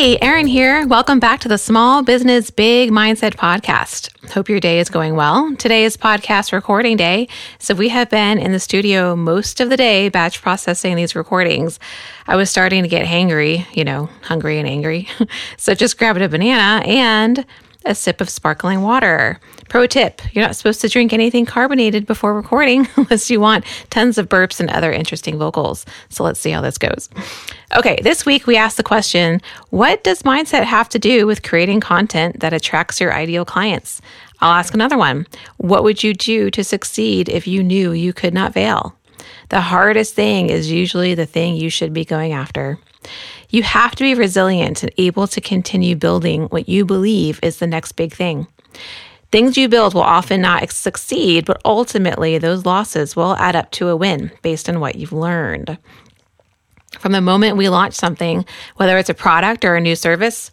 Hey, Erin here. Welcome back to the Small Business Big Mindset Podcast. Hope your day is going well. Today is podcast recording day, so we have been in the studio most of the day batch processing these recordings. I was starting to get hangry, you know, hungry and angry. so just grabbed a banana and a sip of sparkling water. Pro tip you're not supposed to drink anything carbonated before recording unless you want tons of burps and other interesting vocals. So let's see how this goes. Okay, this week we asked the question What does mindset have to do with creating content that attracts your ideal clients? I'll ask another one What would you do to succeed if you knew you could not fail? The hardest thing is usually the thing you should be going after. You have to be resilient and able to continue building what you believe is the next big thing. Things you build will often not succeed, but ultimately those losses will add up to a win based on what you've learned. From the moment we launch something, whether it's a product or a new service,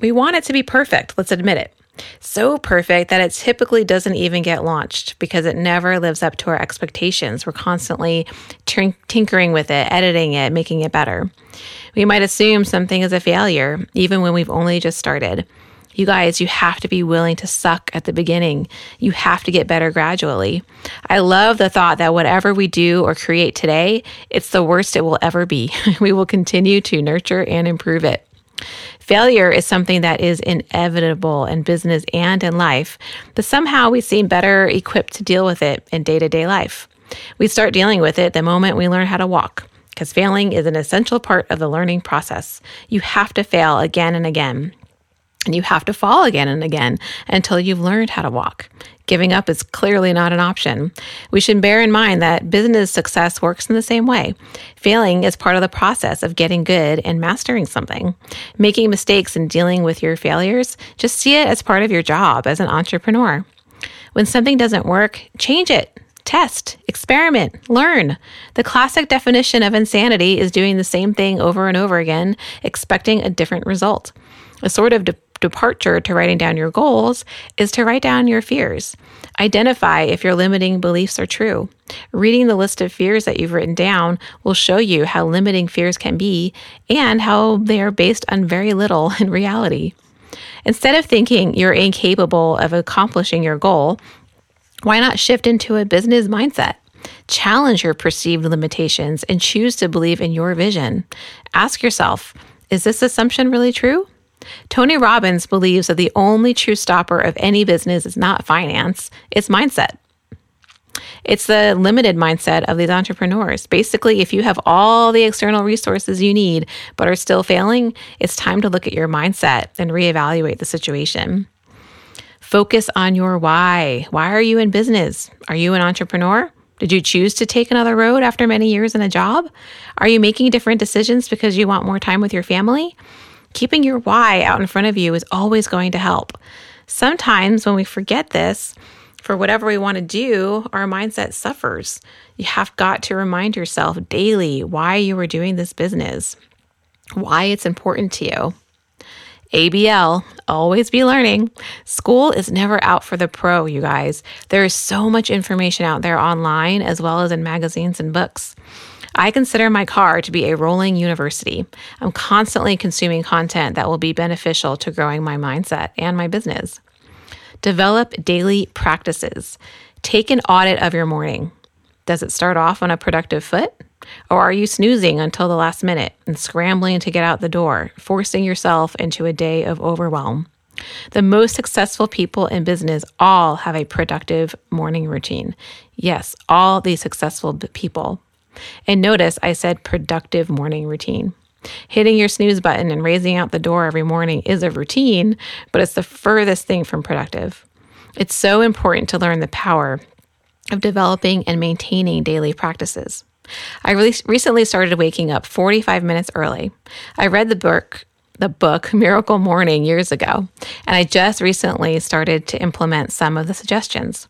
we want it to be perfect, let's admit it. So perfect that it typically doesn't even get launched because it never lives up to our expectations. We're constantly tinkering with it, editing it, making it better. We might assume something is a failure, even when we've only just started. You guys, you have to be willing to suck at the beginning. You have to get better gradually. I love the thought that whatever we do or create today, it's the worst it will ever be. we will continue to nurture and improve it. Failure is something that is inevitable in business and in life, but somehow we seem better equipped to deal with it in day to day life. We start dealing with it the moment we learn how to walk, because failing is an essential part of the learning process. You have to fail again and again. And you have to fall again and again until you've learned how to walk. Giving up is clearly not an option. We should bear in mind that business success works in the same way. Failing is part of the process of getting good and mastering something. Making mistakes and dealing with your failures, just see it as part of your job as an entrepreneur. When something doesn't work, change it. Test, experiment, learn. The classic definition of insanity is doing the same thing over and over again, expecting a different result. A sort of de- departure to writing down your goals is to write down your fears. Identify if your limiting beliefs are true. Reading the list of fears that you've written down will show you how limiting fears can be and how they are based on very little in reality. Instead of thinking you're incapable of accomplishing your goal, why not shift into a business mindset? Challenge your perceived limitations and choose to believe in your vision. Ask yourself, is this assumption really true? Tony Robbins believes that the only true stopper of any business is not finance, it's mindset. It's the limited mindset of these entrepreneurs. Basically, if you have all the external resources you need but are still failing, it's time to look at your mindset and reevaluate the situation. Focus on your why. Why are you in business? Are you an entrepreneur? Did you choose to take another road after many years in a job? Are you making different decisions because you want more time with your family? Keeping your why out in front of you is always going to help. Sometimes when we forget this, for whatever we want to do, our mindset suffers. You have got to remind yourself daily why you are doing this business, why it's important to you. ABL, always be learning. School is never out for the pro, you guys. There is so much information out there online as well as in magazines and books. I consider my car to be a rolling university. I'm constantly consuming content that will be beneficial to growing my mindset and my business. Develop daily practices. Take an audit of your morning. Does it start off on a productive foot? Or are you snoozing until the last minute and scrambling to get out the door, forcing yourself into a day of overwhelm? The most successful people in business all have a productive morning routine. Yes, all the successful people. And notice I said productive morning routine. Hitting your snooze button and raising out the door every morning is a routine, but it's the furthest thing from productive. It's so important to learn the power of developing and maintaining daily practices. I re- recently started waking up 45 minutes early. I read the book the book Miracle Morning years ago, and I just recently started to implement some of the suggestions.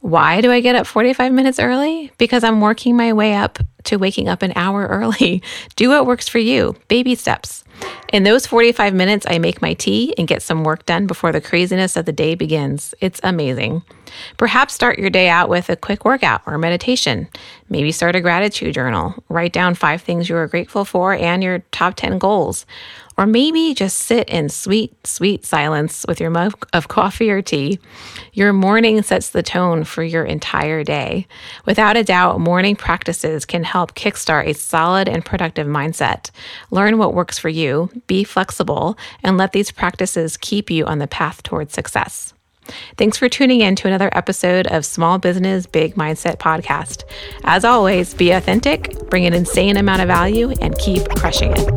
Why do I get up 45 minutes early? Because I'm working my way up to waking up an hour early. Do what works for you, baby steps. In those 45 minutes, I make my tea and get some work done before the craziness of the day begins. It's amazing. Perhaps start your day out with a quick workout or meditation. Maybe start a gratitude journal. Write down five things you are grateful for and your top 10 goals. Or maybe just sit in sweet, sweet silence with your mug of coffee or tea. Your morning sets the tone for your entire day. Without a doubt, morning practices can help kickstart a solid and productive mindset. Learn what works for you, be flexible, and let these practices keep you on the path towards success. Thanks for tuning in to another episode of Small Business Big Mindset Podcast. As always, be authentic, bring an insane amount of value, and keep crushing it.